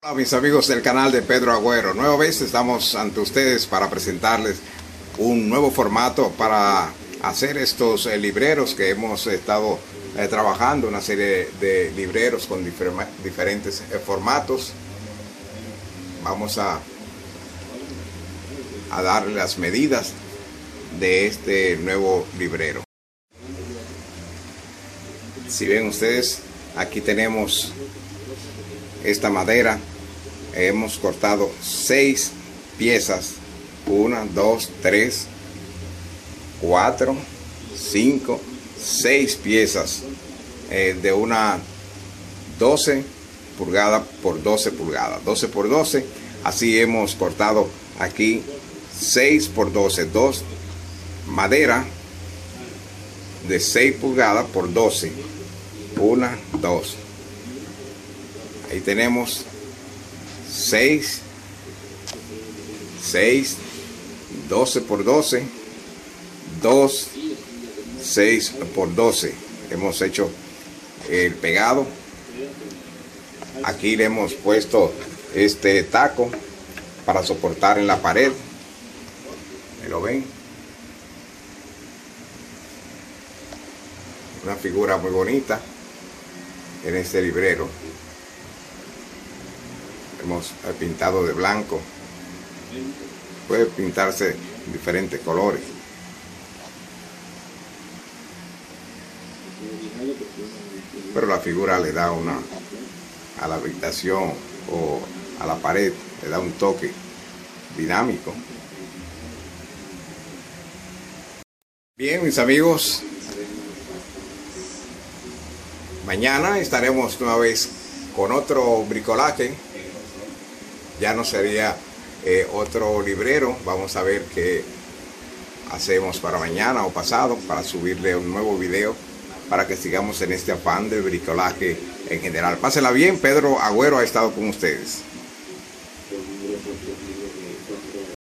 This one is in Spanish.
Hola mis amigos del canal de Pedro Agüero, nueva vez estamos ante ustedes para presentarles un nuevo formato para hacer estos eh, libreros que hemos estado eh, trabajando, una serie de libreros con diferentes eh, formatos. Vamos a, a darle las medidas de este nuevo librero. Si ven ustedes, aquí tenemos esta madera. Hemos cortado seis piezas. Una dos tres cuatro cinco seis piezas. Eh, de una 12 pulgadas por 12 pulgadas 12 por 12 así hemos cortado aquí 6 por 12 dos madera de 6 pulgadas por 12 una dos Ahí tenemos 6, 6, 12 por 12, 2, 6 por 12. Hemos hecho el pegado. Aquí le hemos puesto este taco para soportar en la pared. ¿Me lo ven? Una figura muy bonita en este librero pintado de blanco. Puede pintarse en diferentes colores. Pero la figura le da una a la habitación o a la pared le da un toque dinámico. Bien mis amigos. Mañana estaremos una vez con otro bricolaje ya no sería eh, otro librero. Vamos a ver qué hacemos para mañana o pasado para subirle un nuevo video para que sigamos en este afán de bricolaje en general. Pásela bien, Pedro Agüero ha estado con ustedes.